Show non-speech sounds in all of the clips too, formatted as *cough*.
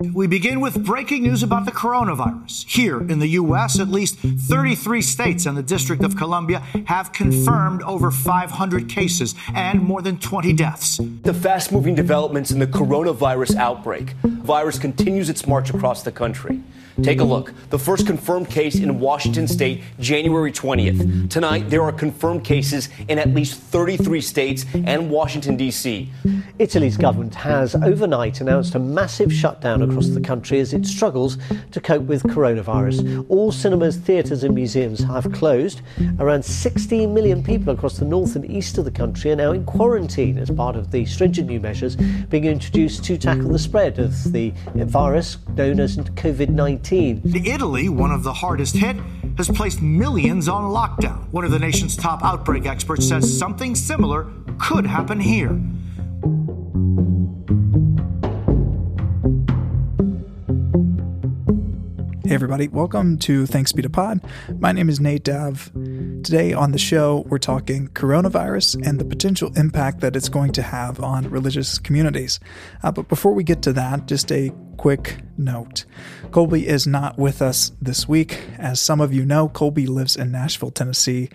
We begin with breaking news about the coronavirus. Here in the U.S., at least 33 states and the District of Columbia have confirmed over 500 cases and more than 20 deaths. The fast moving developments in the coronavirus outbreak. Virus continues its march across the country. Take a look. The first confirmed case in Washington state, January 20th. Tonight, there are confirmed cases in at least 33 states and Washington, D.C. Italy's government has overnight announced a massive shutdown across the country as it struggles to cope with coronavirus. All cinemas, theatres, and museums have closed. Around 16 million people across the north and east of the country are now in quarantine as part of the stringent new measures being introduced to tackle the spread of the virus known as COVID 19. Italy, one of the hardest hit, has placed millions on lockdown. One of the nation's top outbreak experts says something similar could happen here. Hey, everybody, welcome to Thanks Be to Pod. My name is Nate Dav. Today on the show, we're talking coronavirus and the potential impact that it's going to have on religious communities. Uh, but before we get to that, just a quick note. Colby is not with us this week. As some of you know, Colby lives in Nashville, Tennessee.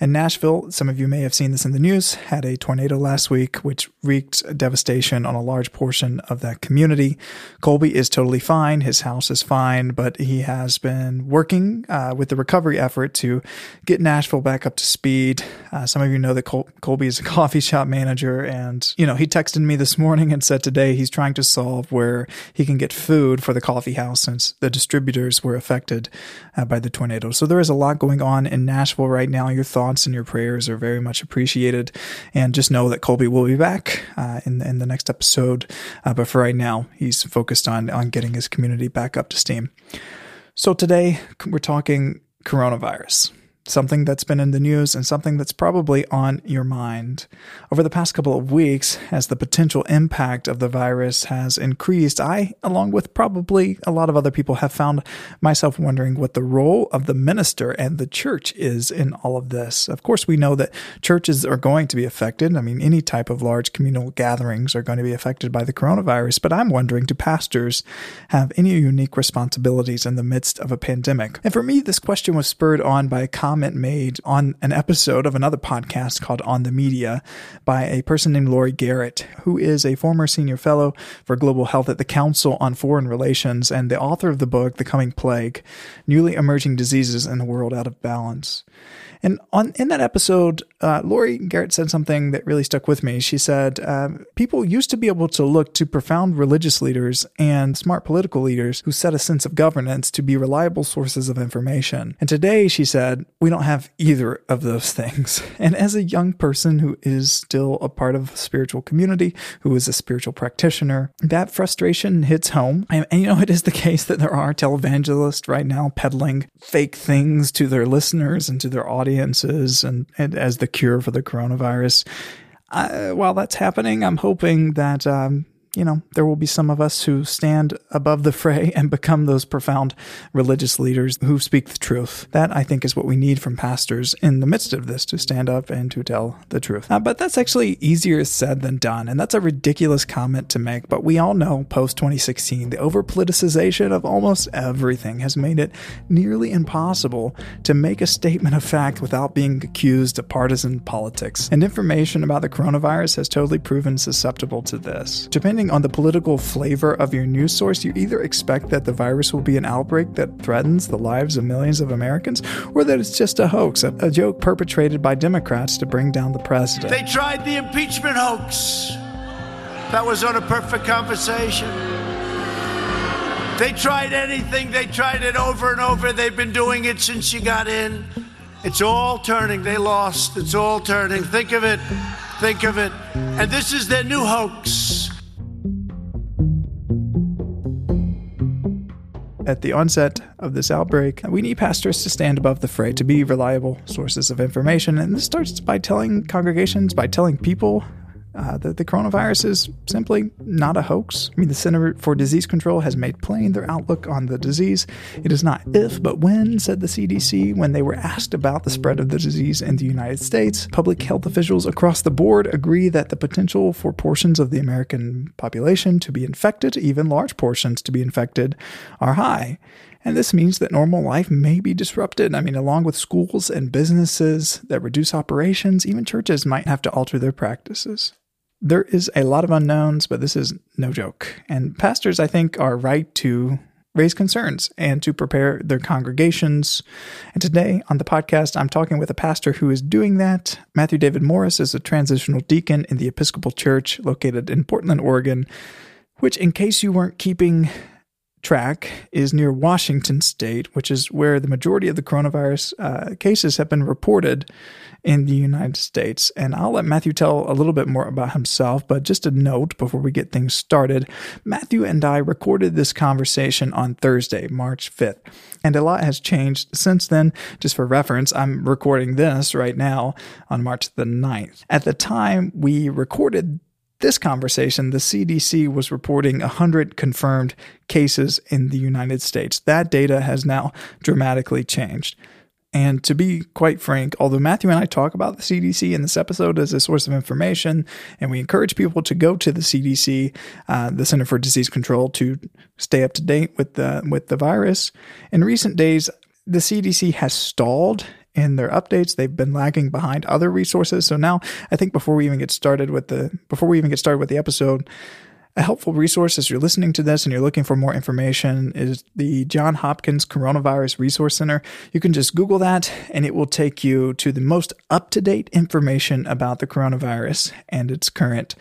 And Nashville, some of you may have seen this in the news, had a tornado last week which wreaked devastation on a large portion of that community. Colby is totally fine. His house is fine, but he has been working uh, with the recovery effort to get Nashville back up to speed. Uh, some of you know that Col- Colby is a *laughs* coffee shop manager, and, you know, he texted me this morning and said today he's trying to solve where he can get food for the coffee house since the distributors were affected uh, by the tornado. So there is a lot going on in Nashville right now. Your thoughts and your prayers are very much appreciated. And just know that Colby will be back uh, in, in the next episode. Uh, but for right now, he's focused on, on getting his community back up to steam. So today, we're talking coronavirus something that's been in the news and something that's probably on your mind. Over the past couple of weeks, as the potential impact of the virus has increased, I, along with probably a lot of other people, have found myself wondering what the role of the minister and the church is in all of this. Of course, we know that churches are going to be affected. I mean, any type of large communal gatherings are going to be affected by the coronavirus, but I'm wondering do pastors have any unique responsibilities in the midst of a pandemic? And for me, this question was spurred on by a comment comment made on an episode of another podcast called On the Media by a person named Laurie Garrett, who is a former senior fellow for global health at the Council on Foreign Relations and the author of the book, The Coming Plague Newly Emerging Diseases in a World Out of Balance. And on in that episode, uh, Laurie Garrett said something that really stuck with me. She said, uh, People used to be able to look to profound religious leaders and smart political leaders who set a sense of governance to be reliable sources of information. And today, she said, we don't have either of those *laughs* things. And as a young person who is still a part of a spiritual community, who is a spiritual practitioner, that frustration hits home. And, and you know, it is the case that there are televangelists right now peddling fake things to their listeners and to their audiences and, and as the cure for the coronavirus. Uh, while that's happening, I'm hoping that um, you know, there will be some of us who stand above the fray *laughs* and become those profound religious leaders who speak the truth. That, I think, is what we need from pastors in the midst of this to stand up and to tell the truth. Uh, but that's actually easier said than done. And that's a ridiculous comment to make. But we all know post 2016, the over politicization of almost everything has made it nearly impossible to make a statement of fact without being accused of partisan politics. And information about the coronavirus has totally proven susceptible to this. Depending depending on the political flavor of your news source, you either expect that the virus will be an outbreak that threatens the lives of millions of Americans, or that it's just a hoax, a, a joke perpetrated by Democrats to bring down the president. They tried the impeachment hoax. That was on a perfect conversation. They tried anything, they tried it over and over. They've been doing it since you got in. It's all turning. They lost. It's all turning. Think of it. Think of it. And this is their new hoax. At the onset of this outbreak, we need pastors to stand above the fray, to be reliable sources of information. And this starts by telling congregations, by telling people uh, that the coronavirus is simply not a hoax. I mean, the Center for Disease Control has made plain their outlook on the disease. It is not if, but when, said the CDC when they were asked about the spread of the disease in the United States. Public health officials across the board agree that the potential for portions of the American population to be infected, even large portions to be infected, are high. And this means that normal life may be disrupted. I mean, along with schools and businesses that reduce operations, even churches might have to alter their practices. There is a lot of unknowns, but this is no joke. And pastors, I think, are right to raise concerns and to prepare their congregations. And today on the podcast, I'm talking with a pastor who is doing that. Matthew David Morris is a transitional deacon in the Episcopal Church located in Portland, Oregon, which, in case you weren't keeping track, is near Washington State, which is where the majority of the coronavirus uh, cases have been reported in the United States. And I'll let Matthew tell a little bit more about himself, but just a note before we get things started Matthew and I recorded this conversation on Thursday, March 5th. And a lot has changed since then. Just for reference, I'm recording this right now on March the 9th. At the time we recorded this conversation, the CDC was reporting 100 confirmed cases in the United States. That data has now dramatically changed. And to be quite frank, although Matthew and I talk about the CDC in this episode as a source of information, and we encourage people to go to the CDC, uh, the Center for Disease Control, to stay up to date with the with the virus. In recent days, the CDC has stalled in their updates. They've been lagging behind other resources. So now, I think before we even get started with the before we even get started with the episode, a helpful resource as you're listening to this and you're looking for more information is the John Hopkins Coronavirus Resource Center. You can just Google that and it will take you to the most up to date information about the coronavirus and its current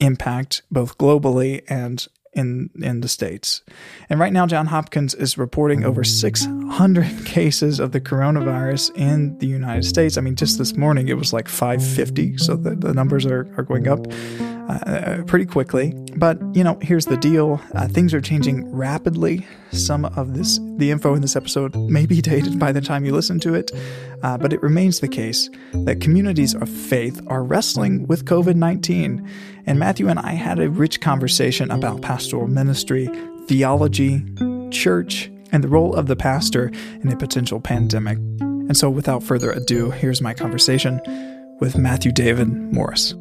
impact, both globally and in in the states. And right now John Hopkins is reporting over 600 cases of the coronavirus in the United States. I mean just this morning it was like 550, so the, the numbers are, are going up uh, pretty quickly. But you know, here's the deal: uh, things are changing rapidly. Some of this, the info in this episode, may be *laughs* dated by the time you listen to it, uh, but it remains the case that communities of faith are wrestling with COVID nineteen. And Matthew and I had a rich conversation about pastoral ministry, theology, church, and the role of the pastor in a potential pandemic. And so, without further ado, here's my conversation with Matthew David Morris.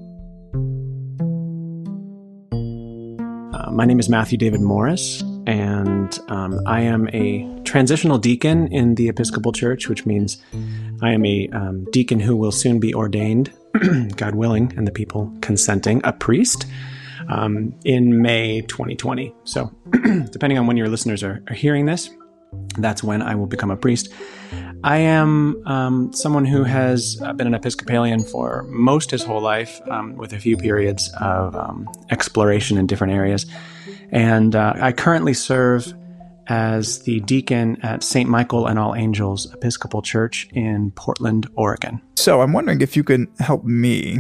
Uh, my name is Matthew David Morris, and um, I am a transitional deacon in the Episcopal Church, which means I am a um, deacon who will soon be ordained, *clears throat* God willing, and the people consenting, a priest um, in May 2020. So, *clears throat* depending on when your listeners are, are hearing this, that's when I will become a priest. I am um, someone who has uh, been an Episcopalian for most his whole life, um, with a few periods of um, exploration in different areas. And uh, I currently serve as the deacon at St. Michael and All Angels Episcopal Church in Portland, Oregon. So I'm wondering if you can help me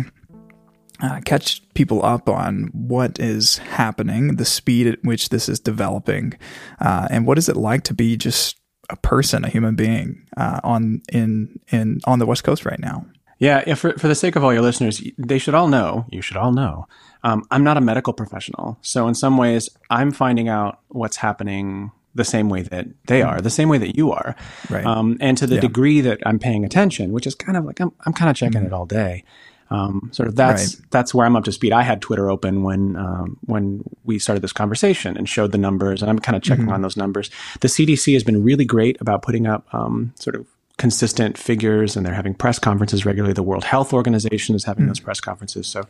uh, catch people up on what is happening, the speed at which this is developing, uh, and what is it like to be just a person, a human being uh, on in in on the West Coast right now. Yeah, yeah for, for the sake of all your listeners, they should all know, you should all know, um, I'm not a medical professional. So, in some ways, I'm finding out what's happening the same way that they are, the same way that you are. Right. Um, and to the yeah. degree that I'm paying attention, which is kind of like I'm, I'm kind of checking mm-hmm. it all day. Um, sort of that's right. that's where I'm up to speed. I had Twitter open when um, when we started this conversation and showed the numbers, and I'm kind of checking mm-hmm. on those numbers. The CDC has been really great about putting up um, sort of consistent figures, and they're having press conferences regularly. The World Health Organization is having mm-hmm. those press conferences, so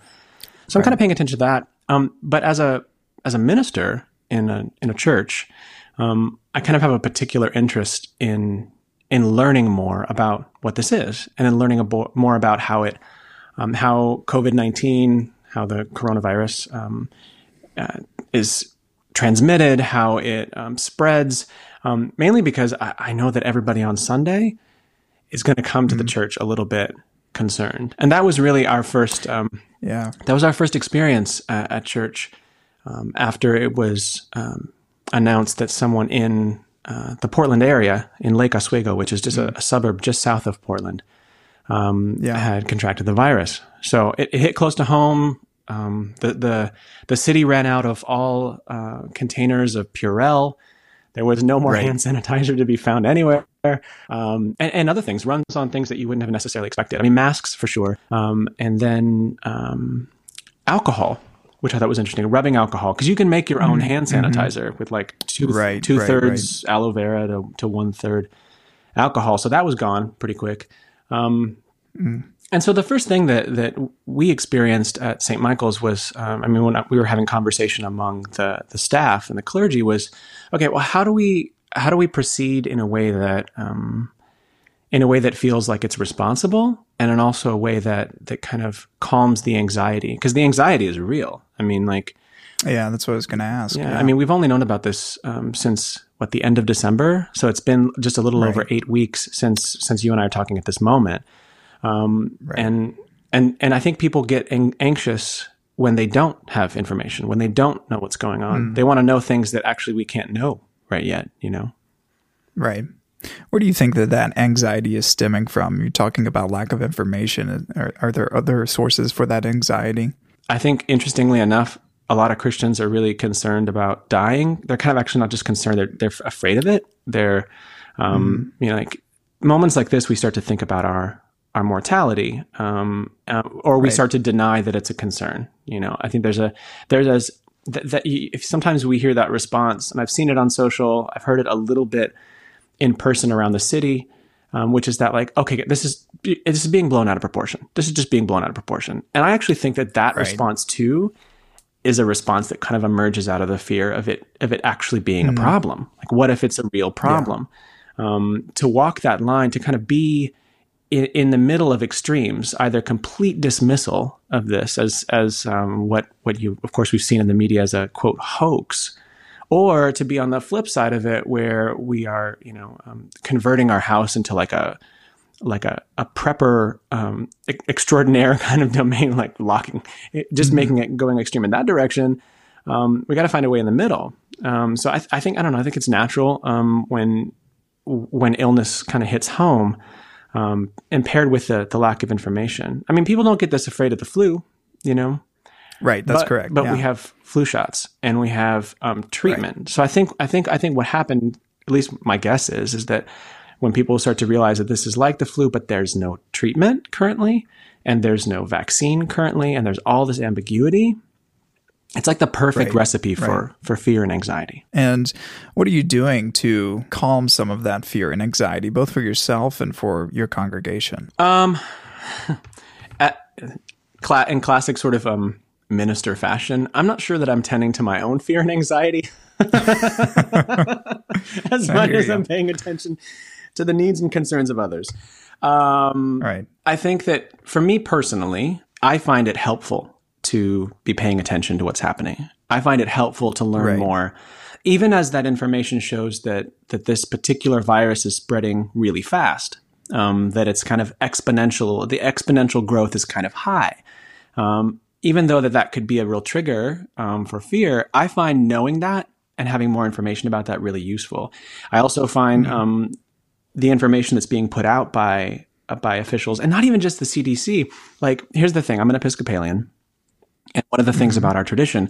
so I'm kind of paying attention to that. Um, but as a as a minister in a in a church, um, I kind of have a particular interest in in learning more about what this is, and then learning abo- more about how it um, how COVID 19, how the coronavirus um, uh, is transmitted, how it um, spreads, um, mainly because I, I, know that everybody on Sunday is going to come to mm-hmm. the church a little bit concerned. And that was really our first, um, yeah, that was our first experience at, at church um, after it was announced that someone in uh, the Portland area in Lake Oswego, which is just mm-hmm. a, a suburb just south of Portland, um, yeah. had contracted the virus. So it, it, hit close to home. Um, the the the city ran out of all uh, containers of Purell. There was no more right. hand sanitizer to be found anywhere. Um, and, and, other things, runs on things that you wouldn't have necessarily expected. I mean, masks for sure. Um, and then um, alcohol, which I thought was interesting, rubbing alcohol, because you can make your own mm-hmm. hand mm-hmm. sanitizer mm-hmm. with like two, right, two right, thirds right. aloe vera to, to one third alcohol. So that was gone pretty quick. Um, mm. And so the first thing that that we experienced at St. Michael's was, um, I mean, when we were having conversation among the the staff and the clergy was, okay, well, how do we how do we proceed in a way that um, in a way that feels like it's responsible and in also a way that that kind of calms the anxiety because the anxiety is real. I mean, like, yeah, that's what I was going to ask. Yeah, yeah, I mean, we've only known about this um, since what the end of December, so it's been just a little right. over eight weeks since since you and I are talking at this moment. Um, right. And and and I think people get ang- anxious when they don't have information, when they don't know what's going on. Mm. They want to know things that actually we can't know right yet. You know, right. Where do you think that that anxiety is stemming from? You're talking about lack of information. Are, are there other sources for that anxiety? I think, interestingly enough, a lot of Christians are really concerned about dying. They're kind of actually not just concerned; they're they're afraid of it. They're, um, mm. you know, like moments like this, we start to think about our our mortality, um, uh, or we right. start to deny that it's a concern. You know, I think there's a there's a that, that you, if sometimes we hear that response, and I've seen it on social, I've heard it a little bit in person around the city, um, which is that like, okay, this is this is being blown out of proportion. This is just being blown out of proportion, and I actually think that that right. response too is a response that kind of emerges out of the fear of it of it actually being mm-hmm. a problem. Like, what if it's a real problem? Yeah. Um, to walk that line, to kind of be in, in, the middle of extremes, either complete dismissal of this as as um, what what you of course we've seen in the media as a quote hoax, or to be on the flip side of it where we are you know um, converting our house into like a like a, a prepper um, extraordinaire *laughs* kind of domain, like locking, just mm-hmm. making it going extreme in that direction. Um, we got to find a way in the middle. Um, so I, I, think I don't know. I think it's natural um, when when illness kind of hits home um, and paired with the, the lack of information. I mean, people don't get this afraid of the flu, you know. Right, that's but, correct. But yeah. we have flu shots and we have um, treatment. Right. So I think I think I think what happened, at least my guess is, is that when people start to realize that this is like the flu, but there's no treatment currently, and there's no vaccine currently, and there's all this ambiguity, it's like the perfect right, recipe for right. for fear and anxiety. And what are you doing to calm some of that fear and anxiety, both for yourself and for your congregation? Um, *laughs* at, in classic sort of um minister fashion, I'm not sure that I'm tending to my own fear and anxiety *laughs* as much as I'm paying attention to the needs and concerns of others. Um, right. I think that for me personally, I find it helpful to be paying attention to what's happening. I find it helpful to learn right. more, even as that information shows that that this particular virus is spreading really fast. Um, that it's kind of exponential. The exponential growth is kind of high. Um, even though that that could be a real trigger um, for fear, I find knowing that and having more information about that really useful. I also find mm-hmm. Um, the information that's being put out by uh, by officials, and not even just the CDC. Like, here's the thing: I'm an Episcopalian. And one of the things mm-hmm. about our tradition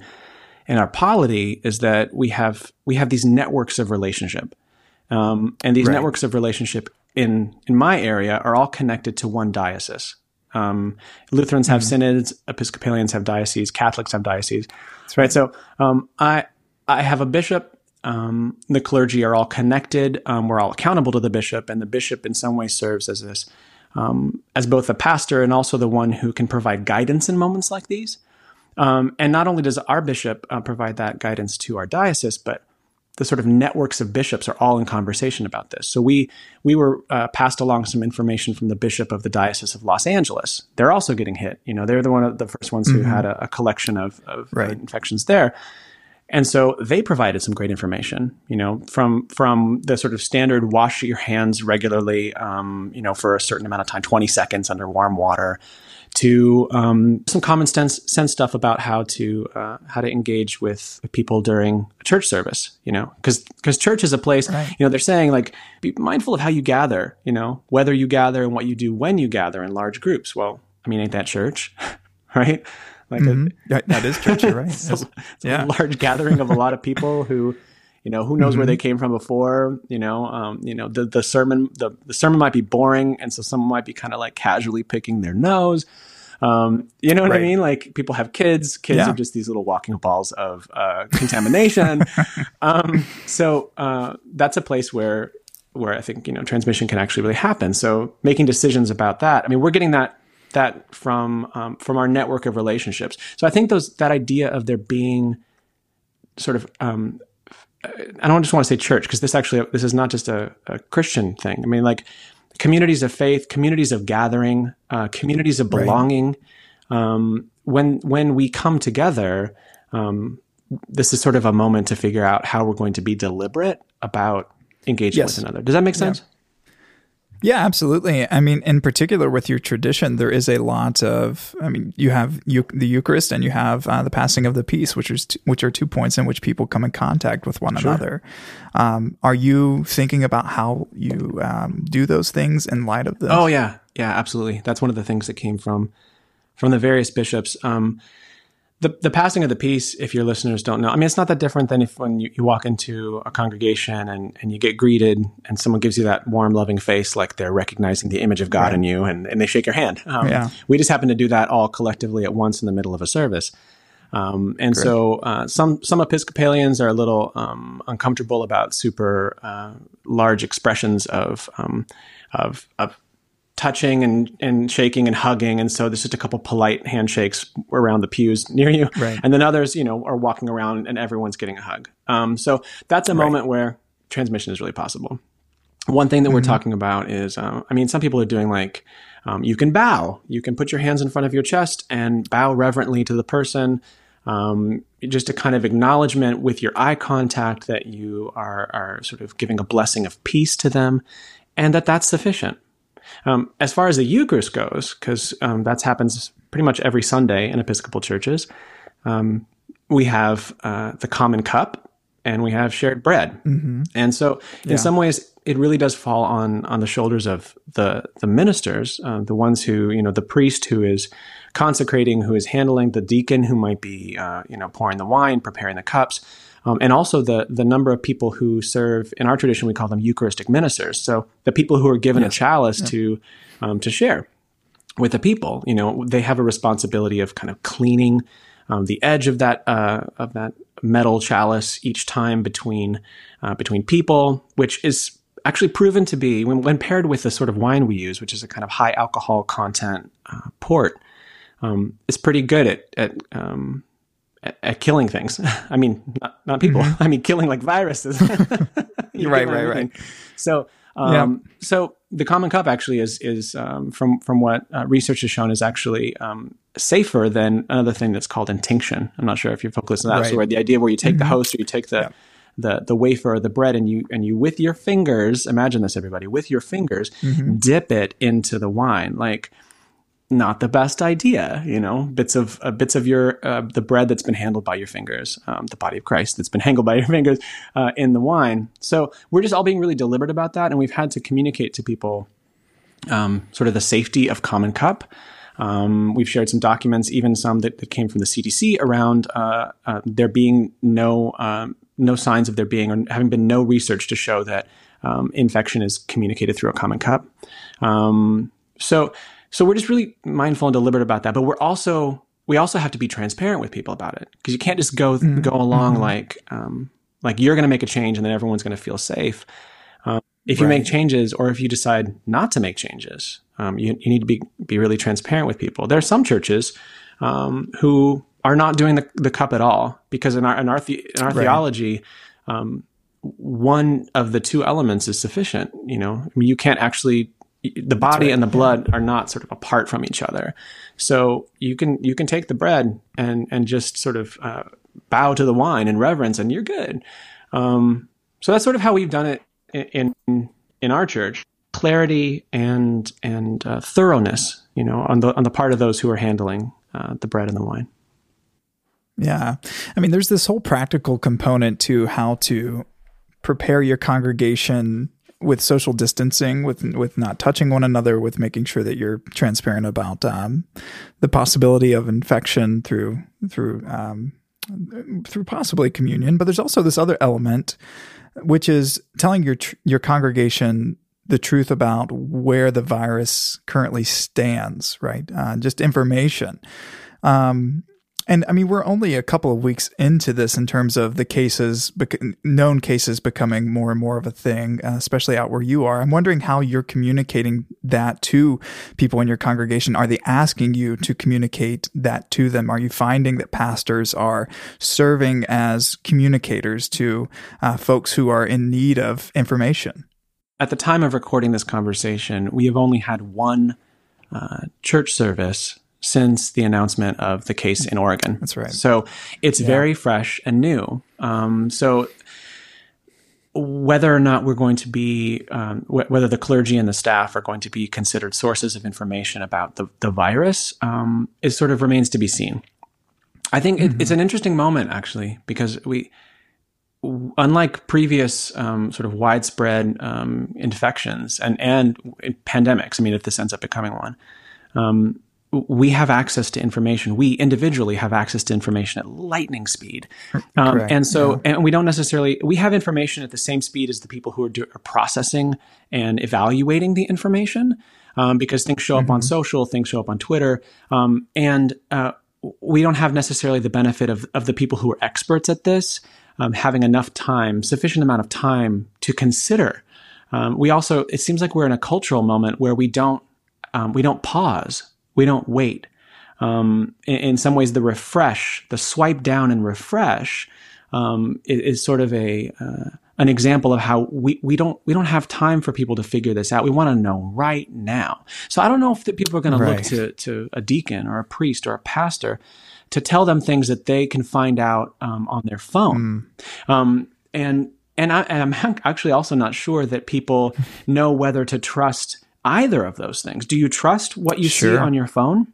and our polity is that we have we have these networks of relationship, um, and these right. networks of relationship in in my area are all connected to one diocese. Um, Lutherans have mm-hmm. synods, Episcopalians have dioceses, Catholics have dioceses. That's right. So um, I I have a bishop. Um, the clergy are all connected. Um, we're all accountable to the bishop, and the bishop in some way serves as this um, as both a pastor and also the one who can provide guidance in moments like these. Um, and not only does our bishop uh, provide that guidance to our diocese, but the sort of networks of bishops are all in conversation about this. So we we were uh, passed along some information from the bishop of the diocese of Los Angeles. They're also getting hit. You know, they're the one of the first ones mm-hmm. who had a, a, collection of, of right. infections there. And so they provided some great information, you know, from from the sort of standard wash your hands regularly, um, you know, for a certain amount of time, 20 seconds under warm water, to um, some common sense, sense stuff about how to uh, how to engage with people during a church service. You know, because because church is a place. Right. You know, they're saying like be mindful of how you gather. You know, whether you gather and what you do when you gather in large groups. Well, I mean, ain't that church, *laughs* right? like mm-hmm. a, that is church, right? *laughs* yeah. a large gathering of a lot of people who you know who knows mm-hmm. where they came from before you know um, you know the, the sermon the, the sermon might be boring and so someone might be kind of like casually picking their nose um, you know what right. I mean? Like people have kids. Kids yeah. are just these little walking balls of uh, contamination. *laughs* um, so uh, that's a place where where I think you know transmission can actually really happen. So making decisions about that. I mean, we're getting that that from um, from our network of relationships. So I think those that idea of there being sort of um, I don't just want to say church because this actually this is not just a, a, Christian thing. I mean, like communities of faith, communities of gathering, uh, communities of belonging. Right. Um, when when we come together, um, this is sort of a moment to figure out how we're going to be deliberate about engaging yes. with another. Does that make sense? Yeah. Yeah, absolutely. I mean, in particular with your tradition, there is a lot of. I mean, you have the Eucharist and you have uh, the passing of the peace, which is t- which are two points in which people come in contact with one sure. another. Um, are you thinking about how you um, do those things in light of this? Oh yeah, yeah, absolutely. That's one of the things that came from from the various bishops. Um, the, the passing of the peace, if your listeners don't know, I mean, it's not that different than if when you, you walk into a congregation and, and you get greeted and someone gives you that warm, loving face, like they're recognizing the image of God right. in you and, and they shake your hand. Um, yeah. We just happen to do that all collectively at once in the middle of a service. Um, and Correct. so uh, some some Episcopalians are a little um, uncomfortable about super uh, large expressions of, um, of, of touching and, and shaking and hugging. And so there's just a couple polite handshakes around the pews near you. Right. And then others, you know, are walking around and everyone's getting a hug. Um, so that's a right. moment where transmission is really possible. One thing that mm-hmm. we're talking about is, uh, I mean, some people are doing like, um, you can bow, you can put your hands in front of your chest and bow reverently to the person. Um, just a kind of acknowledgement with your eye contact that you are, are sort of giving a blessing of peace to them and that that's sufficient. Um, as far as the Eucharist goes, because um, that happens pretty much every Sunday in Episcopal churches, um, we have uh, the common cup and we have shared bread. Mm-hmm. And so, in yeah. some ways, it really does fall on on the shoulders of the the ministers, uh, the ones who you know, the priest who is consecrating, who is handling the deacon, who might be uh, you know pouring the wine, preparing the cups um, and also the the number of people who serve in our tradition we call them Eucharistic ministers. So the people who are given yes. a chalice yeah. to um, to share with the people, you know, they have a responsibility of kind of cleaning um, the edge of that uh, of that metal chalice each time between uh, between people, which is actually proven to be when, when, paired with the sort of wine we use, which is a kind of high alcohol content uh, port. Um, it's pretty good at, at um, at, at killing things. *laughs* I mean, not, not people. Mm-hmm. *laughs* I mean, killing like viruses. *laughs* right, right, right. So, um, yeah. so the common cup actually is is um, from from what uh, research has shown is actually um, safer than another thing that's called intinction. I'm not sure if you're focused on that. Right. So, where the idea where you take mm-hmm. the host or you take the yeah. the the wafer or the bread and you and you with your fingers, imagine this, everybody, with your fingers, mm-hmm. dip it into the wine, like not the best idea. You know, bits of uh, bits of your uh, the bread that's been handled by your fingers, um, the body of Christ that's been *laughs* handled by your fingers uh, in the wine. So we're just all being really deliberate about that, and we've had to communicate to people um, sort of the safety of common cup. Um, we've shared some documents, even some that, that came from the CDC, around uh, uh, there being no um, no signs of there being or having been no research to show that um, infection is communicated through a common cup. Um, so so we're just really mindful and deliberate about that. But we're also we also have to be transparent with people about it because you can't just go mm-hmm. go along mm-hmm. like um, like you're going to make a change and then everyone's going to feel safe. Um, if you right. make changes or if you decide not to make changes, um, you, you need to be be really transparent with people. There are some churches um, who are not doing the, the cup at all because in our in our, the, in our right. theology, um, one of the two elements is sufficient. You know, I mean, you can't actually the body right. and the blood are not sort of apart from each other. So you can you can take the bread and and just sort of uh, bow to the wine in reverence, and you're good. Um, so that's sort of how we've done it in in, in our church. Clarity and and uh, thoroughness, you know, on the on the part of those who are handling uh, the bread and the wine. Yeah, I mean, there's this whole practical component to how to prepare your congregation with social distancing, with with not touching one another, with making sure that you're transparent about um, the possibility of infection through through um, through possibly communion. But there's also this other element, which is telling your your congregation the truth about where the virus currently stands. Right, uh, just information. Um, and I mean, we're only a couple of weeks into this in terms of the cases, known cases becoming more and more of a thing, uh, especially out where you are. I'm wondering how you're communicating that to people in your congregation. Are they asking you to communicate that to them? Are you finding that pastors are serving as communicators to uh, folks who are in need of information? At the time of recording this conversation, we have only had one uh, church service since the announcement of the case in Oregon. That's right. So it's yeah. very fresh and new. Um, so whether or not we're going to be, um, wh- whether the clergy and the staff are going to be considered sources of information about the, the virus, um, it sort of remains to be seen. I think mm-hmm. it, it's an interesting moment actually because we, unlike previous um, sort of widespread um, infections and and pandemics, I mean, if this ends up becoming one, um, we have access to information. We individually have access to information at lightning speed, um, and so yeah. and we don't necessarily we have information at the same speed as the people who are, do, are processing and evaluating the information, um, because things show up mm-hmm. on social, things show up on Twitter, um, and uh, we don't have necessarily the benefit of of the people who are experts at this um, having enough time, sufficient amount of time to consider. Um, we also it seems like we're in a cultural moment where we don't um, we don't pause we don't wait. Um, in, in, some ways, the refresh, the swipe down and refresh, um, is, is, sort of a uh, an example of how we, we don't we don't have time for people to figure this out. We want to know right now. So I don't know if the people are going right. to look to to a deacon or a priest or a pastor to tell them things that they can find out um, on their phone. Mm. Um, and and, I, and I'm *laughs* actually also not sure that people know whether to trust either of those things. Do you trust what you sure. see on your phone?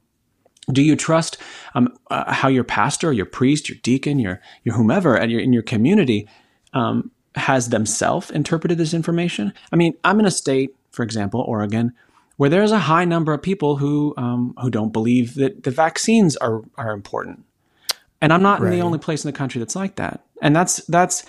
Do you trust um, uh, how your pastor, your priest, your deacon, your your whomever, and your in your community um, has themselves interpreted this information? I mean, I'm in a state, for example, Oregon, where there's a high number of people who um, who don't believe that the vaccines are are important, and I'm not right. in the only place in the country that's like that. And that's that's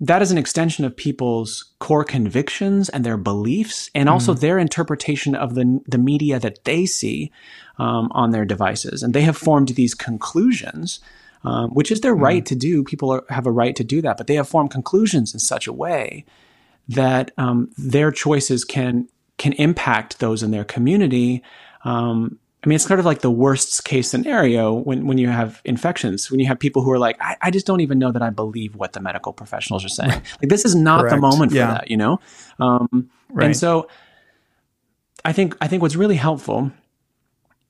that is an extension of people's core convictions and their beliefs, and also mm. their interpretation of the the media that they see um, on their devices, and they have formed these conclusions, um, which is their mm. right to do. People are, have a right to do that, but they have formed conclusions in such a way that um, their choices can can impact those in their community um, I mean, it's kind of like the worst case scenario when, when you have infections, when you have people who are like, I, I just don't even know that I believe what the medical professionals are saying. like, this is not Correct. the moment for yeah. that, you know? Um, right. And so I think, I think what's really helpful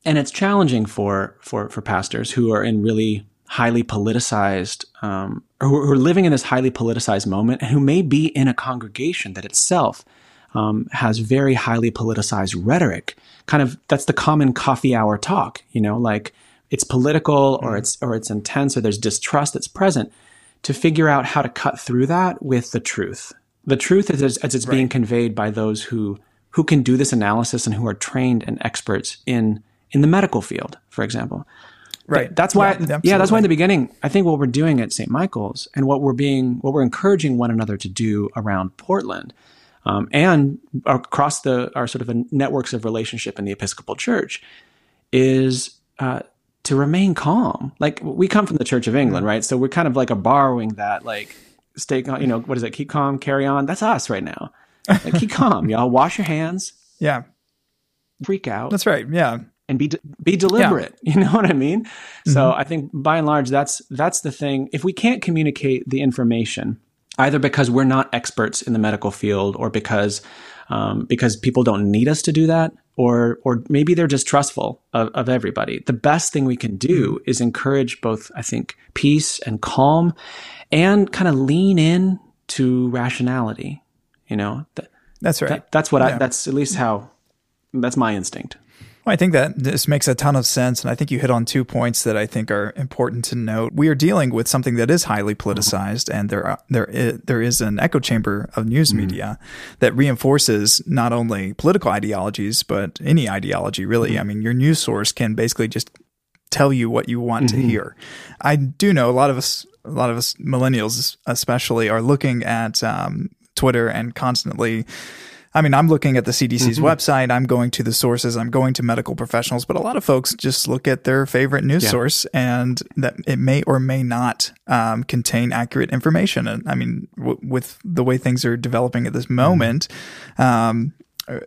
and it's challenging for, for, for pastors who are in really highly politicized, um, or who are living in this highly politicized moment and who may be in a congregation that itself um, has very highly politicized rhetoric. Kind of that's the common coffee hour talk, you know, like it's political or mm. it's or it's intense or there's distrust that's present. To figure out how to cut through that with the truth. The truth is as, as it's right. being conveyed by those who who can do this analysis and who are trained and experts in in the medical field, for example. Right. That's why, yeah, yeah, that's why in the beginning, I think what we're doing at St. Michael's and what we're being, what we're encouraging one another to do around Portland um, and across the our sort of networks of relationship in the Episcopal Church is uh, to remain calm. Like we come from the Church of England, right? So we're kind of like a borrowing that, like stay, calm. you know, what is it? Keep calm, carry on. That's us right now. Like, keep calm, y'all. *laughs* Wash your hands. Yeah. Freak out. That's right. Yeah. And be de- be deliberate. Yeah. *laughs* You know what I mean? Mm-hmm. So I think by and large, that's that's the thing. If we can't communicate the information either because we're not experts in the medical field or because um, because people don't need us to do that or or maybe they're distrustful of, of everybody. The best thing we can do is encourage both i think peace and calm and kind of lean in to rationality you know? That's right. that, that's what yeah. i that's at least how that's my instinct Well, I think that this makes a ton of sense. And I think you hit on two points that I think are important to note. We are dealing with something that is highly politicized, and there, are, there, is, there is an echo chamber of news mm-hmm. media that reinforces not only political ideologies, but any ideology, really. Mm-hmm. I mean, your news source can basically just tell you what you want mm-hmm. to hear. I do know a lot of us, a lot of us millennials especially, are looking at um, Twitter and constantly I mean, I'm looking at the CDC's mm-hmm. website, I'm going to the sources, I'm going to medical professionals, but a lot of folks just look at their favorite news yeah. source and that it may or may not um, contain accurate information. And I mean, w- with the way things are developing at this mm-hmm. moment, um, uh,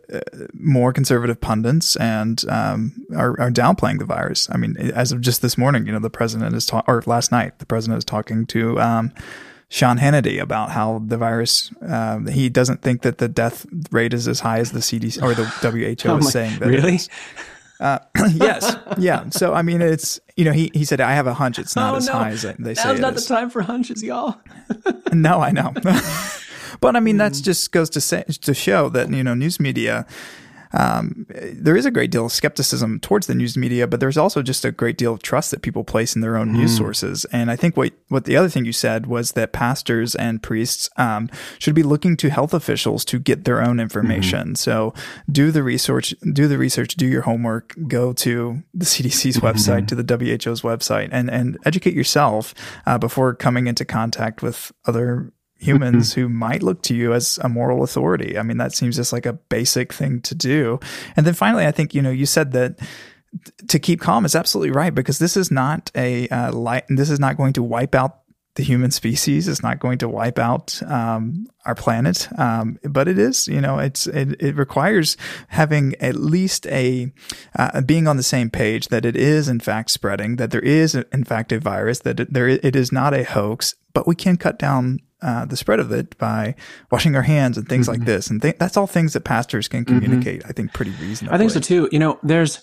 more conservative pundits and um, are, are, downplaying the virus. I mean, as of just this morning, you know, the president is talking, or last night, the president is talking to um, Sean Hannity about how the virus, uh, he doesn't think that the death rate is as high as the CDC or the *laughs* WHO oh is saying. That really? Uh, *clears throat* yes, yeah. So I mean, it's you know he he said I have a hunch it's not oh, as no. high as they say. Now's not the time for hunches, y'all. *laughs* no, I know, *laughs* but I mean that just goes to say to show that you know news media um, there is a great deal of skepticism towards the news media, but there's also just a great deal of trust that people place in their own mm. news sources. And I think what what the other thing you said was that pastors and priests um, should be looking to health officials to get their own information. Mm. So do the research, do the research, do your homework, go to the *laughs* CDC's mm-hmm. website, to the WHO's website, and and educate yourself uh, before coming into contact with other humans mm-hmm. who might look to you as a moral authority. I mean, that seems just like a basic thing to do. And then finally, I think, you know, you said that to keep calm is absolutely right because this is not a uh, light, this is not going to wipe out the human species. It's not going to wipe out um, our planet, um, but it is. You know, it's it, it requires having at least a uh, being on the same page that it is in fact spreading, that there is in fact a virus, that it, there it is not a hoax, but we can cut down uh, the spread of it by washing our hands and things mm-hmm. like this. And th- that's all things that pastors can mm-hmm. communicate, mm-hmm. I think, pretty reasonably. I think so too. You know, there's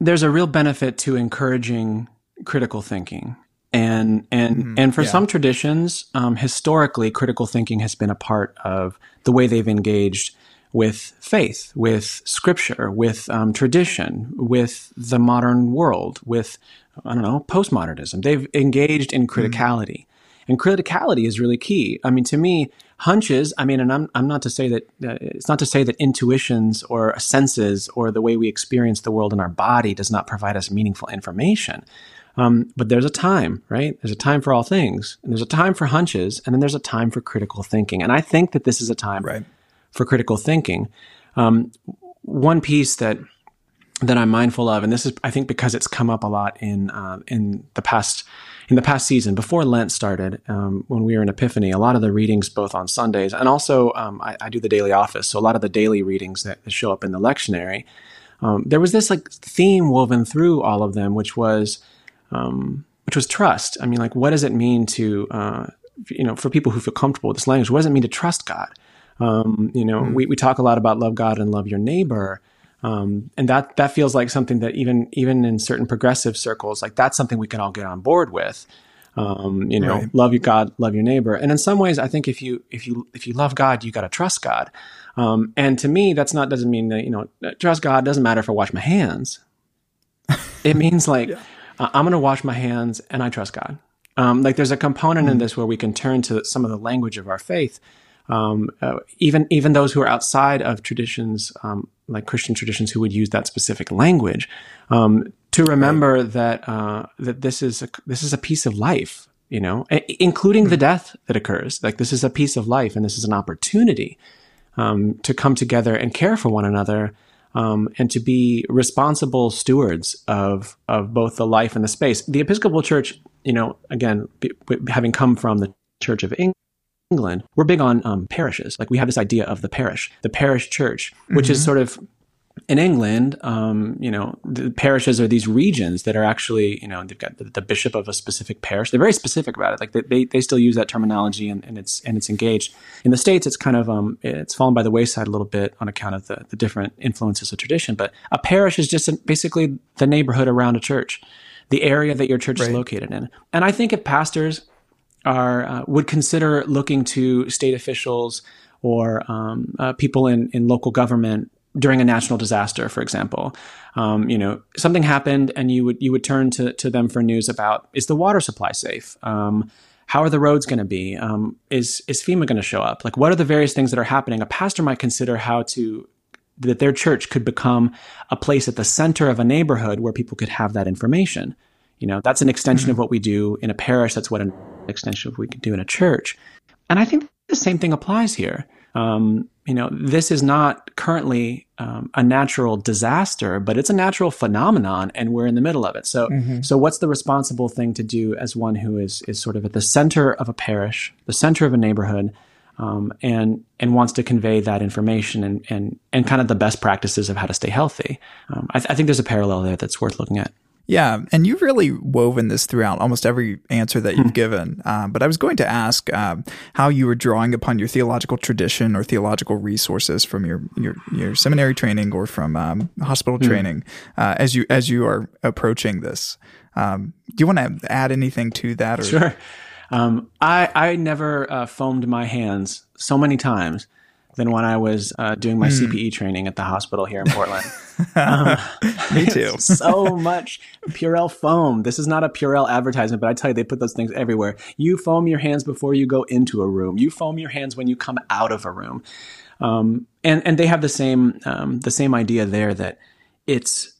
there's a real benefit to encouraging critical thinking. And and mm-hmm. and for yeah. some traditions, um, historically, critical thinking has been a part of the way they've engaged with faith, with scripture, with um, tradition, with the modern world, with I don't know postmodernism. They've engaged in mm-hmm. criticality. And criticality is really key. I mean, to me, hunches, I mean, and I'm, I'm not to say that, uh, it's not to say that intuitions or senses or the way we experience the world in our body does not provide us meaningful information. Um, but there's a time, right? There's a time for all things. And there's a time for hunches, and then there's a time for critical thinking. And I think that this is a time right. for critical thinking. Um, one piece that that I'm mindful of, and this is, I think, because it's come up a lot in uh, in the past in the past season, before Lent started, um, when we were in Epiphany, a lot of the readings, both on Sundays and also um, I, I, do the daily office, so a lot of the daily readings that show up in the lectionary, um, there was this like theme woven through all of them, which was um, which was trust. I mean, like, what does it mean to uh, you know for people who feel comfortable with this language? What does it mean to trust God? Um, you know, mm-hmm. we, we talk a lot about love God and love your neighbor. Um, and that that feels like something that even even in certain progressive circles, like that's something we can all get on board with. Um, you know, right. love your God, love your neighbor. And in some ways, I think if you if you if you love God, you got to trust God. Um, and to me, that's not doesn't mean that you know trust God doesn't matter if I wash my hands. *laughs* it means like yeah. uh, I'm going to wash my hands and I trust God. Um, like there's a component mm in this where we can turn to some of the language of our faith. Um, uh, even even those who are outside of traditions um, like Christian traditions who would use that specific language, um, to remember right. that uh, that this is a, this is a piece of life, you know, including mm-hmm. the death that occurs. Like this is a piece of life, and this is an opportunity um, to come together and care for one another, um, and to be responsible stewards of of both the life and the space. The Episcopal Church, you know, again, be, having come from the Church of England England, we're big on um, parishes. Like we have this idea of the parish, the parish church, which mm-hmm. is sort of in England, um, you know, the parishes are these regions that are actually, you know, they've got the, the, bishop of a specific parish. They're very specific about it. Like they, they, they still use that terminology and, and, it's and it's engaged. In the states, it's kind of um, it's fallen by the wayside a little bit on account of the, the different influences of tradition. But a parish is just basically the neighborhood around a church, the area that your church right. is located in. And I think if pastors are uh, would consider looking to state officials or um, uh, people in, in local government during a national disaster, for example. Um, you know, something happened, and you would you would turn to to them for news about is the water supply safe? Um, how are the roads going to be? Um, is is FEMA going to show up? Like, what are the various things that are happening? A pastor might consider how to that their church could become a place at the center of a neighborhood where people could have that information. You know, that's an extension mm-hmm. of what we do in a parish. That's what an extension of what we can do in a church. And I think the same thing applies here. Um, you know, this is not currently um, a natural disaster, but it's a natural phenomenon, and we're in the middle of it. So, mm-hmm. so what's the responsible thing to do as one who is is sort of at the center of a parish, the center of a neighborhood, um, and and wants to convey that information and and and kind of the best practices of how to stay healthy? Um, I, th- I think there's a parallel there that's worth looking at. Yeah, and you've really woven this throughout almost every answer that you've hmm. given. Uh, but I was going to ask uh, how you were drawing upon your theological tradition or theological resources from your your, your seminary training or from um, hospital mm. training uh, as you as you are approaching this. Um, do you want to add anything to that? Or? Sure. Um, I I never uh, foamed my hands so many times than when I was uh, doing my mm. CPE training at the hospital here in Portland. *laughs* um, Me *laughs* too. so much Purell foam. This is not a Purell advertisement, but I tell you, they put those things everywhere. You foam your hands before you go into a room. You foam your hands when you come out of a room. Um, and and they have the same um, the same idea there that it's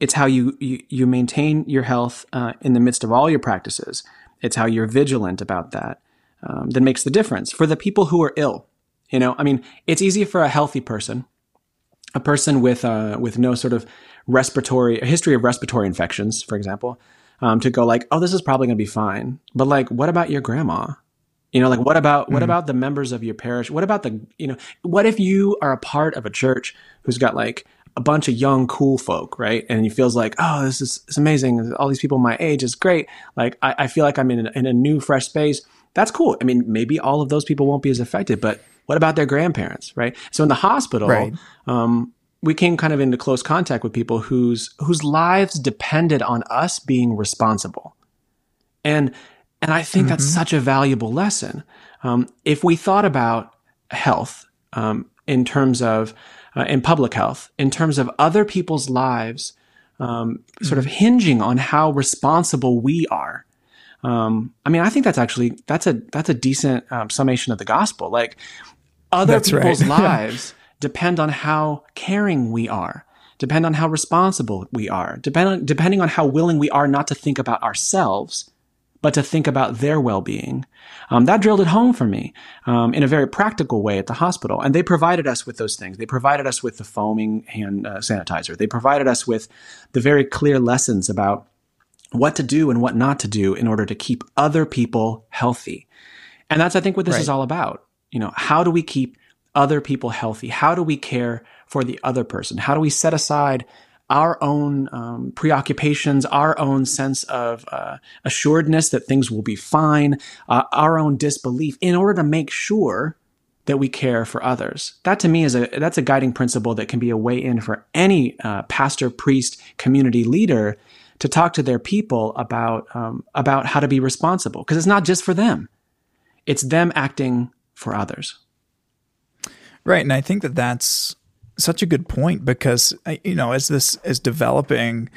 it's how you you, you maintain your health uh, in the midst of all your practices. It's how you're vigilant about that um, that makes the difference for the people who are ill you know, I mean, it's easy for a healthy person, a person with uh, with no sort of respiratory a history of respiratory infections, for example, um, to go like, oh, this is probably going to be fine. But like, what about your grandma? You know, like what about what about the members of your parish? What about the you know, what if you are a part of a church who's got like a bunch of young cool folk, right? And he feels like, oh, this is it's amazing. All these people my age is great. Like I, I feel like I'm in a, in a new fresh space. That's cool. I mean, maybe all of those people won't be as affected, but what about their grandparents, right? So in the hospital, right. um, we came kind of into close contact with people whose whose lives depended on us being responsible, and and I think mm-hmm. that's such a valuable lesson. Um, if we thought about health um, in terms of uh, in public health, in terms of other people's lives, um, sort of mm-hmm. hinging on how responsible we are. Um, I mean, I think that's actually that's a that's a decent um, summation of the gospel. Like other That's people's *laughs* right. lives depend on how caring we are, depend on how responsible we are, depend on, depending on how willing we are not to think about ourselves, but to think about their well-being. Um, that drilled it home for me um, in a very practical way at the hospital. And they provided us with those things. They provided us with the foaming hand uh, sanitizer. They provided us with the very clear lessons about what to do and what not to do in order to keep other people healthy. And that's, I think, what this right. is all about you know, how do we keep other people healthy? How do we care for the other person? How do we set aside our own um, preoccupations, our own sense of uh, assuredness that things will be fine, uh, our own disbelief, in order to make sure that we care for others. That to me is a that's a guiding principle that can be a way in for any uh, pastor, priest, community leader to talk to their people about um, about how to be responsible because it's not just for them; it's them acting for others. Right. And I think that that's such a good point because, you know, as this is developing,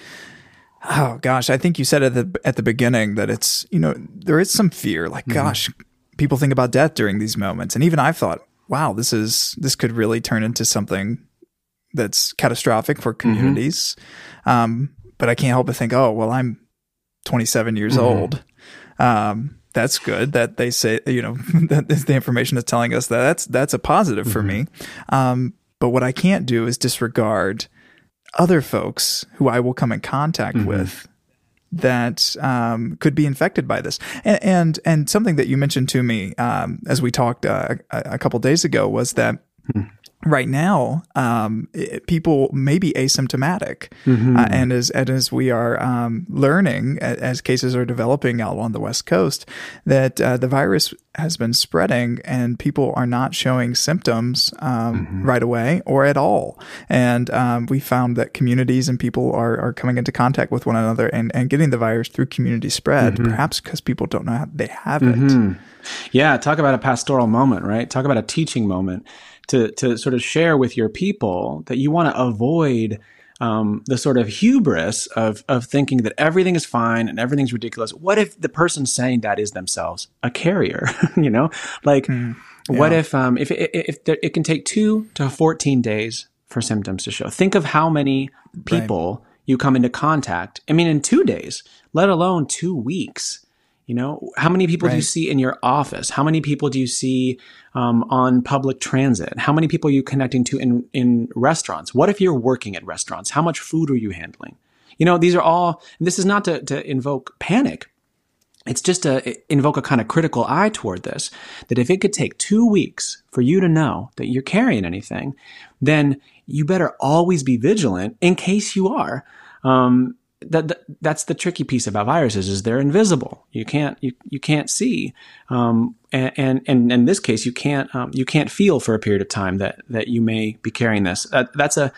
oh gosh, I think you said at the, at the beginning that it's, you know, there is some fear like, mm-hmm. gosh, people think about death during these moments. And even I've thought, wow, this is, this could really turn into something that's catastrophic for mm-hmm. communities. Mm-hmm. Um, but I can't help but think, oh, well, I'm 27 years mm-hmm. old. Um, that's good that they say you know *laughs* that the information is telling us that that's that's a positive mm-hmm. for me um, but what i can't do is disregard other folks who i will come in contact mm-hmm. with that um, could be infected by this and, and, and something that you mentioned to me um, as we talked uh, a, a couple days ago was that mm-hmm right now, um, it, people may be asymptomatic, mm-hmm. uh, and as and as we are um, learning, as cases are developing out on the West Coast, that uh, the virus has been spreading, and people are not showing symptoms um, mm-hmm. right away or at all. And um, we found that communities and people are are coming into contact with one another and and getting the virus through community spread, mm-hmm. perhaps because people don't know how they have it. Mm-hmm. Yeah, talk about a pastoral moment, right? Talk about a teaching moment to to sort of share with your people that you want to avoid um, the sort of hubris of of thinking that everything is fine and everything's ridiculous. What if the person saying that is themselves a carrier? *laughs* you know, like mm, yeah. what if um, if if, if it can take two to fourteen days for symptoms to show? Think of how many people right. you come into contact. I mean, in two days, let alone two weeks. You know, how many people right. do you see in your office? How many people do you see um, on public transit? How many people are you connecting to in, in restaurants? What if you're working at restaurants? How much food are you handling? You know, these are all, this is not to, to invoke panic. It's just to invoke a kind of critical eye toward this. That if it could take two weeks for you to know that you're carrying anything, then you better always be vigilant in case you are. Um, that, that, that's the tricky piece about viruses is they're invisible. You can't you you can't see, um, and, and, and in this case you can't um, you can't feel for a period of time that that you may be carrying this. that's a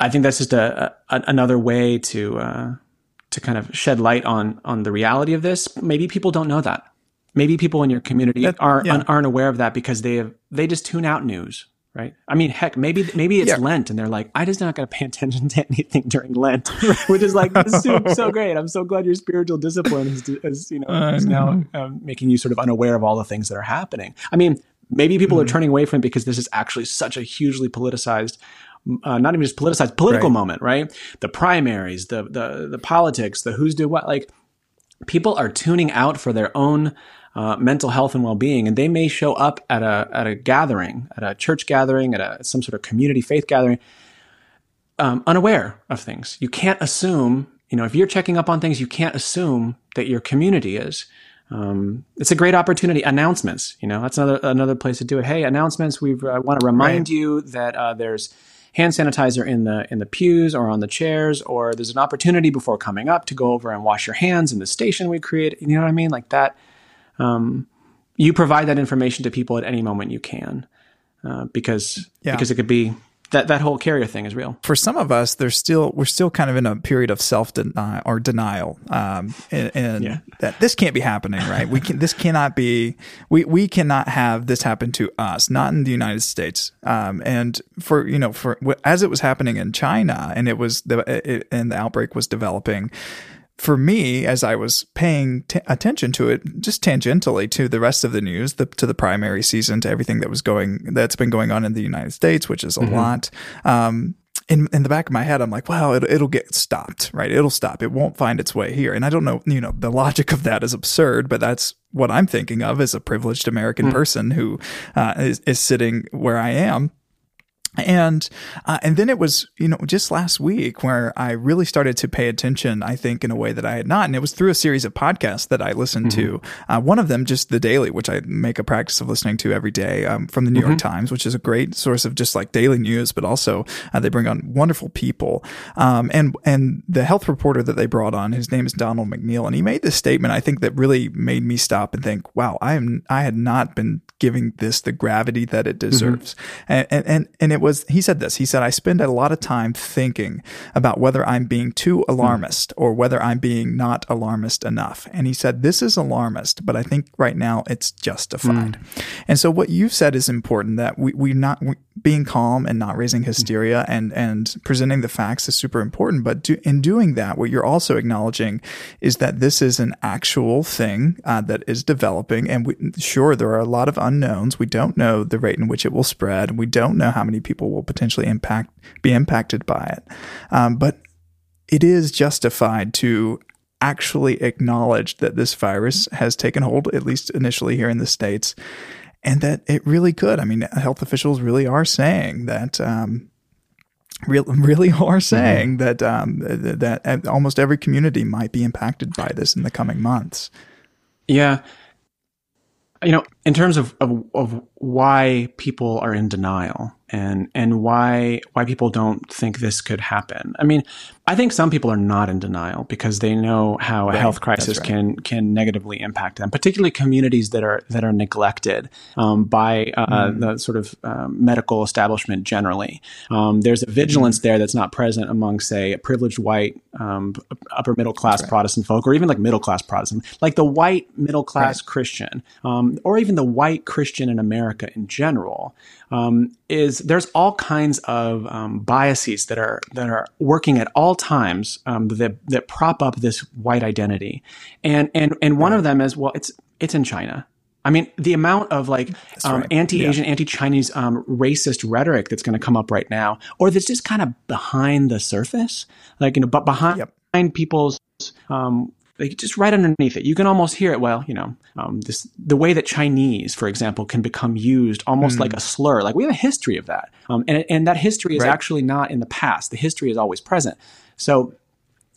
I think that's just a, a another way to uh, to kind of shed light on on the reality of this. Maybe people don't know that. Maybe people in your community that, are yeah. aren't aware of that because they have they just tune out news right? I mean, heck, maybe maybe it's yeah. Lent, and they're like, I just not going to pay attention to anything during Lent, *laughs* which is like this so, so, *laughs* great. I'm so glad your spiritual discipline is, is you know uh, is now um, making you sort of unaware of all the things that are happening. I mean, maybe people mm. are turning away from it because this is actually such a hugely politicized. Uh, not even just politicized political right. moment, right? The primaries, the the the politics, the who's do what. Like people are tuning out for their own uh, mental health and well-being, and they may show up at a at a gathering, at a church gathering, at a some sort of community faith gathering, um, unaware of things. You can't assume, you know, if you're checking up on things, you can't assume that your community is. Um, it's a great opportunity. Announcements, you know, that's another another place to do it. Hey, announcements. We uh, want to remind right. you that uh, there's hand sanitizer in the in the pews or on the chairs, or there's an opportunity before coming up to go over and wash your hands in the station we create. You know what I mean? Like that um, you provide that information to people at any moment you can, uh, because yeah. because it could be that that whole carrier thing is real. For some of us, there's still we're still kind of in a period of self denial or denial, um, and, and yeah. that this can't be happening, right? We can this cannot be we we cannot have this happen to us, not in the United States. Um, and for you know for as it was happening in China, and it was the it, and the outbreak was developing for me, as I was paying t- attention to it, just tangentially to the rest of the news, the, to the primary season, to everything that was going, that's been going on in the United States, which is a mm-hmm. lot. Um, in, in the back of my head, I'm like, well, it, it'll get stopped, right? It'll stop. It won't find its way here. And I don't know, you know, the logic of that is absurd, but that's what I'm thinking of as a privileged American mm. person who uh, is, is sitting where I am and uh, and then it was you know just last week where I really started to pay attention I think in a way that I had not and it was through a series of podcasts that I listened mm-hmm. to uh, one of them just the daily which I make a practice of listening to every day um, from the New mm-hmm. York Times which is a great source of just like daily news but also uh, they bring on wonderful people um, and and the health reporter that they brought on his name is Donald McNeil and he made this statement I think that really made me stop and think wow I am I had not been giving this the gravity that it mm-hmm. deserves. Mm-hmm. And, and, and it was, he said this, he said, I spend a lot of time thinking about whether I'm being too alarmist mm-hmm. or whether I'm being not alarmist enough. And he said, this is alarmist, but I think right now it's justified. Mm-hmm. And so what you've said is important that we, we not, we, being calm and not raising hysteria and, and presenting the facts is super important. But do, in doing that, what you're also acknowledging is that this is an actual thing uh, that is developing. And we, sure, there are a lot of unknowns. We don't know the rate in which it will spread. We don't know how many people will potentially impact be impacted by it. Um, but it is justified to actually acknowledge that this virus has taken hold, at least initially here in the states, and that it really could. I mean, health officials really are saying that. Um, really are mm-hmm. saying mm-hmm. that um, that almost every community might be impacted by this in the coming months. Yeah, you know, in terms of, of, of why people are in denial and and why why people don't think this could happen. I mean, I think some people are not in denial because they know how right. a health crisis right. can can negatively impact them, particularly communities that are that are neglected um, by uh, mm. the sort of um, medical establishment generally. Um, there's a vigilance mm. there that's not present among, say, privileged white um, upper middle class right. Protestant folk, or even like middle class Protestant, like the white middle class Christian, um, or even even the white Christian in America in general, um, is there's all kinds of um, biases that are that are working at all times um, that that prop up this white identity, and and and one right. of them is well, it's it's in China. I mean, the amount of like um, right. anti-Asian, yeah. anti-Chinese, um, racist rhetoric that's going to come up right now, or that's just kind of behind the surface, like you know, but behind yep. people's um, like just right underneath it. You can almost hear it. Well, you know, um, this the way that Chinese, for example, can become used almost mm. like a slur. Like we have a history of that, um, and and that history is right. actually not in the past. The history is always present. So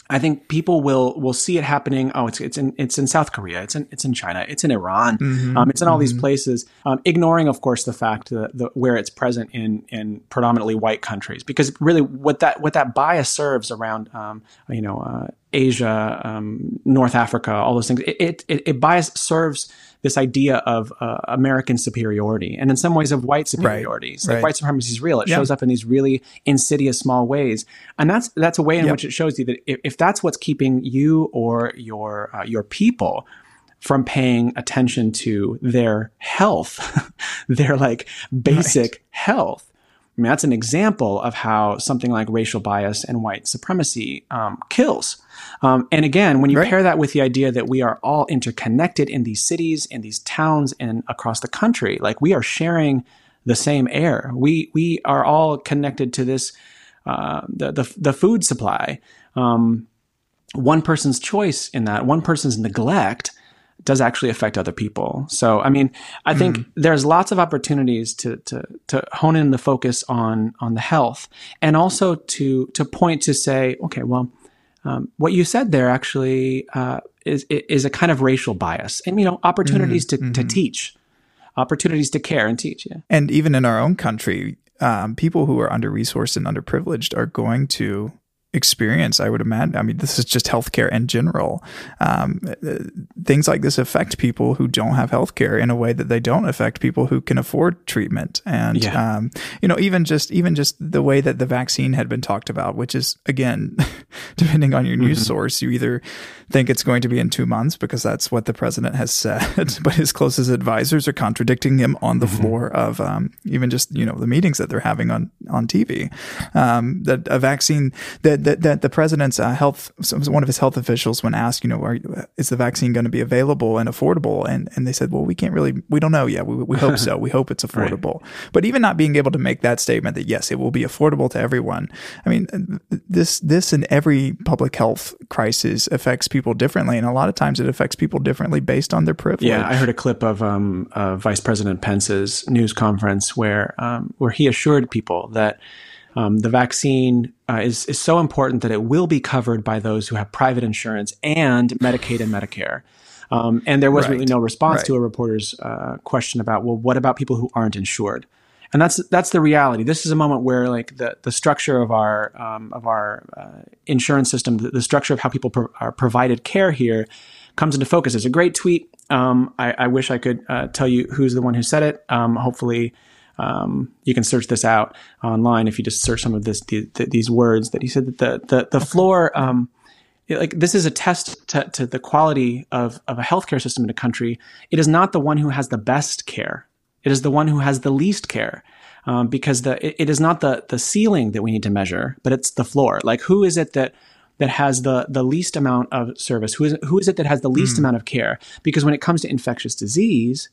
I think people will will see it happening. Oh, it's it's in it's in South Korea. It's in it's in China. It's in Iran. Mm-hmm. Um, it's in all mm-hmm. these places. Um, ignoring, of course, the fact that the, where it's present in in predominantly white countries. Because really, what that what that bias serves around, um, you know, uh, Asia, um, North Africa, all those things. It it, it bias serves this idea of uh, American superiority and in some ways of white superiority. Right, like right. white supremacy is real. It yeah. shows up in these really insidious small ways. And that's, that's a way in yep. which it shows you that if, if, that's what's keeping you or your, uh, your people from paying attention to their health, *laughs* their like basic right. health, I mean, that's an example of how something like racial bias and white supremacy um, kills. Um, and again, when you right. pair that with the idea that we are all interconnected in these cities, in these towns, and across the country, like we are sharing the same air. We we are all connected to this uh, the, the, the food supply. Um, one person's choice in that, one person's neglect does actually affect other people. So, I mean, I mm think there's lots of opportunities to, to, to hone in the focus on, on the health and also to, to point to say, okay, well, um, what you said there actually uh, is, is a kind of racial bias and, you know, opportunities mm-hmm. to, to mm-hmm. teach, opportunities to care and teach. Yeah. And even in our own country, um, people who are under resourced and underprivileged are going to experience, I would imagine. I mean, this is just healthcare in general. Um, things like this affect people who don't have healthcare in a way that they don't affect people who can afford treatment. And yeah. um, you know, even just even just the way that the vaccine had been talked about, which is again, *laughs* depending on your news mm-hmm. source, you either think it's going to be in two months because that's what the president has said, *laughs* but his closest advisors are contradicting him on the mm-hmm. floor of um, even just you know the meetings that they're having on on TV. Um, that a vaccine that that, that the president's uh, health, one of his health officials, when asked, you know, are, is the vaccine going to be available and affordable? And and they said, well, we can't really, we don't know yet. We, we hope so. We hope it's *laughs* affordable. Right. But even not being able to make that statement that yes, it will be affordable to everyone. I mean, this this and every public health crisis affects people differently, and a lot of times it affects people differently based on their privilege. Yeah, I heard a clip of um, uh, Vice President Pence's news conference where um, where he assured people that um, the vaccine uh, is is so important that it will be covered by those who have private insurance and Medicaid and Medicare. Um, and there was right. really no response right. to a reporter's uh, question about, well, what about people who aren't insured? And that's that's the reality. This is a moment where, like the, the structure of our um, of our uh, insurance system, the, the, structure of how people pro- are provided care here, comes into focus. It's a great tweet. Um, I, I, wish I could uh, tell you who's the one who said it. Um, hopefully, um, you can search this out online if you just search some of this the, the, these words that he said that the the, the floor um, like this is a test to, to the quality of, of a healthcare system in a country. It is not the one who has the best care. It is the one who has the least care. Um, because the it, it is not the the ceiling that we need to measure, but it's the floor. Like who is it that that has the the least amount of service? Who is who is it that has the least mm. amount of care? Because when it comes to infectious disease,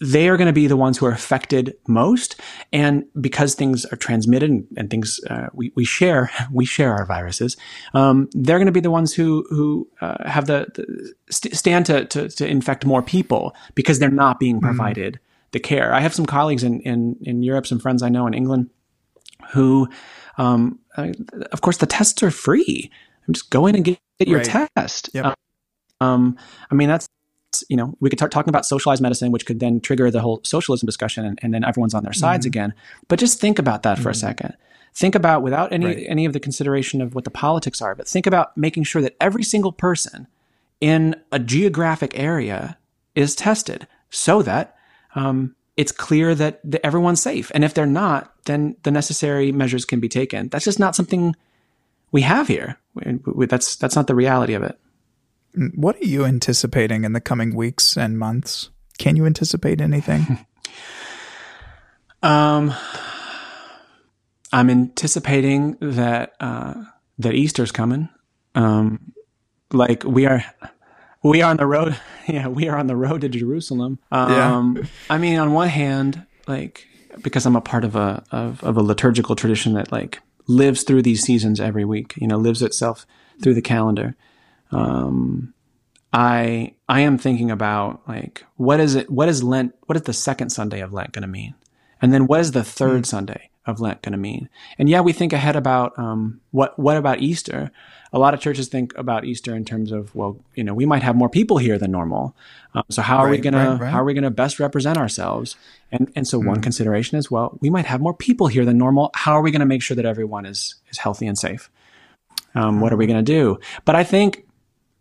they are going to be the ones who are affected most. And because things are transmitted and, and things uh, we, we share, *laughs* we share our viruses. Um, they're going to be the ones who who uh, have the, the st- stand to, to, to infect more people because they're not being mm-hmm. provided mm-hmm. the care. I have some colleagues in, in in Europe, some friends I know in England, who, um, I of course, the tests are free. I'm just go in and get, get your right. test. Yep. Um, I mean that's you know, we could start talking about socialized medicine, which could then trigger the whole socialism discussion, and, and then everyone's on their sides mm-hmm. again. But just think about that mm-hmm. for a mm-hmm. second. Think about without any right. any of the consideration of what the politics are, but think about making sure that every single person in a geographic area is tested so that um, it's clear that, that everyone's safe. And if they're not, then the necessary measures can be taken. That's just not something we have here. That's that's not the reality of it. What are you anticipating in the coming weeks and months? can you anticipate anything? *laughs* um, I'm anticipating that uh, that Easter's coming. Um, like we are, we are on the road. *laughs* Yeah, we are on the road to Jerusalem. Um, yeah. I mean, on one hand, like because I'm a part of a of, of a liturgical tradition that like lives through these seasons every week. You know, lives itself through the calendar. Um, I I am thinking about like what is it? What is Lent? What is the second Sunday of Lent going to mean? And then what is the third mm. Sunday of Lent going to mean? And yeah, we think ahead about um, what what about Easter? A lot of churches think about Easter in terms of well, you know, we might have more people here than normal. Um, so how are we gonna right, right. how are we gonna best represent ourselves? And and so mm. one consideration is well, we might have more people here than normal. How are we gonna make sure that everyone is is healthy and safe? Um, what are we gonna do? But I think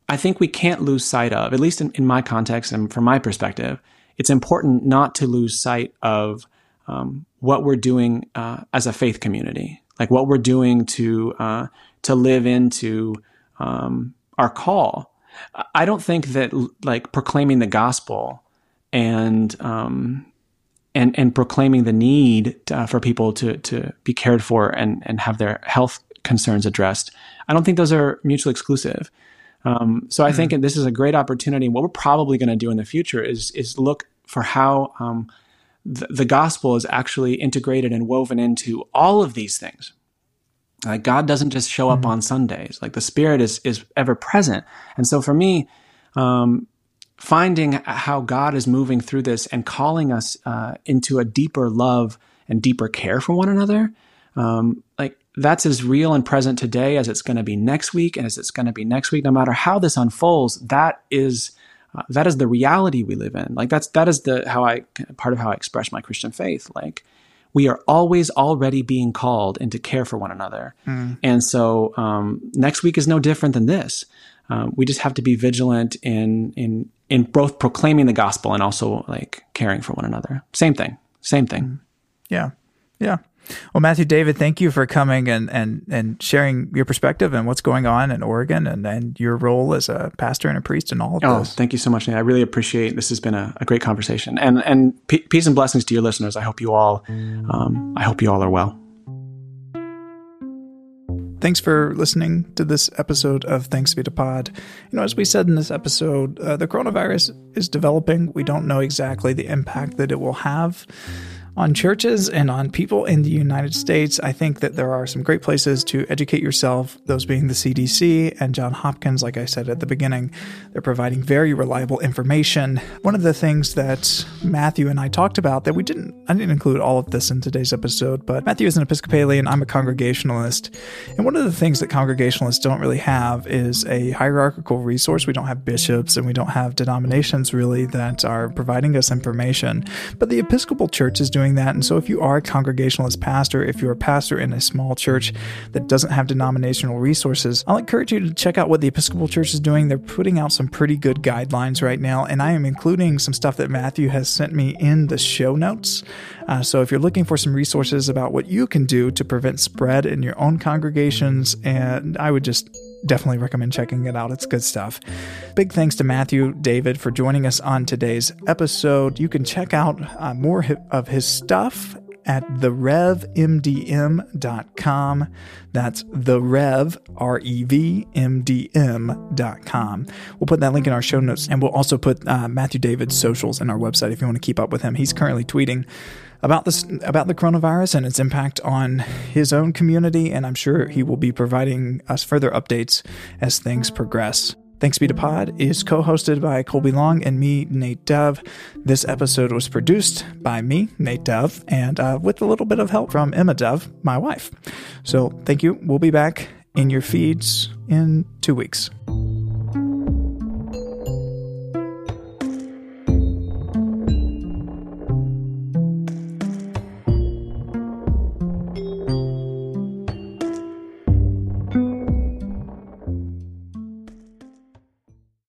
I think we can't lose sight of, at least in, in my context and from my perspective, it's important not to lose sight of um, what we're doing uh, as a faith community, like what we're doing to uh, to live into um, our call. I don't think that like proclaiming the gospel and um, and and proclaiming the need uh, for people to to be cared for and and have their health concerns addressed. I don't think those are mutually exclusive. Um, so I mm-hmm. think this is a great opportunity. What we're probably going to do in the future is is look for how um, the, the, gospel is actually integrated and woven into all of these things. Like God doesn't just show up mm-hmm. on Sundays. Like the Spirit is is ever present. And so for me, um, finding how God is moving through this and calling us uh, into a deeper love and deeper care for one another, um, like that's as real and present today as it's going to be next week and as it's going to be next week no matter how this unfolds that is uh, that is the reality we live in. Like that's that is the how i part of how i express my christian faith. Like we are always already being called into care for one another. Mm. and so um, next week is no different than this. Um, we just have to be vigilant in in in both proclaiming the gospel and also like caring for one another. Same thing. Same thing. Mm. yeah. Yeah well, Matthew David, thank you for coming and, and, and sharing your perspective and what's going on in Oregon and, and your role as a pastor and a priest and all of oh, this. Thank you so much, Nate. I really appreciate this has been a, a great conversation. And and p- peace and blessings to your listeners. I hope you all um, I hope you all are well. Thanks for listening to this episode of Thanks Be to Pod. You know, as we said in this episode, uh, the coronavirus is developing. We don't know exactly the impact that it will have on churches and on people in the United States, I think that there are some great places to educate yourself, those being the CDC and John Hopkins, like I said at the beginning. They're providing very reliable information. One of the things that Matthew and I talked about that we didn't, I didn't include all of this in today's episode, but Matthew is an Episcopalian, I'm a Congregationalist. And one of the things that Congregationalists don't really have is a hierarchical resource. We don't have bishops and we don't have denominations really that are providing us information. But the Episcopal Church is doing doing that. And so, if you are a Congregationalist pastor, if you're a pastor in a small church that doesn't have denominational resources, I'll encourage you to check out what the Episcopal Church is doing. They're putting out some pretty good guidelines right now, and I am including some stuff that Matthew has sent me in the show notes. Uh, so, if you're looking for some resources about what you can do to prevent spread in your own congregations, and I would just definitely recommend checking it out. It's good stuff. Big thanks to Matthew David for joining us on today's episode. You can check out uh, more of his stuff at therevmdm.com. That's the rev, R E V M D M.com. We'll put that link in our show notes and we'll also put uh, Matthew David's socials in our website if you want to keep up with him. He's currently tweeting about this about the coronavirus and its impact on his own community, and I'm sure he will be providing us further updates as things progress. Thanks Be to Pod is co hosted by Colby Long and me, Nate Dove. This episode was produced by me, Nate Dove, and uh, with a little bit of help from Emma Dove, my wife. So thank you. We'll be back in your feeds in two weeks.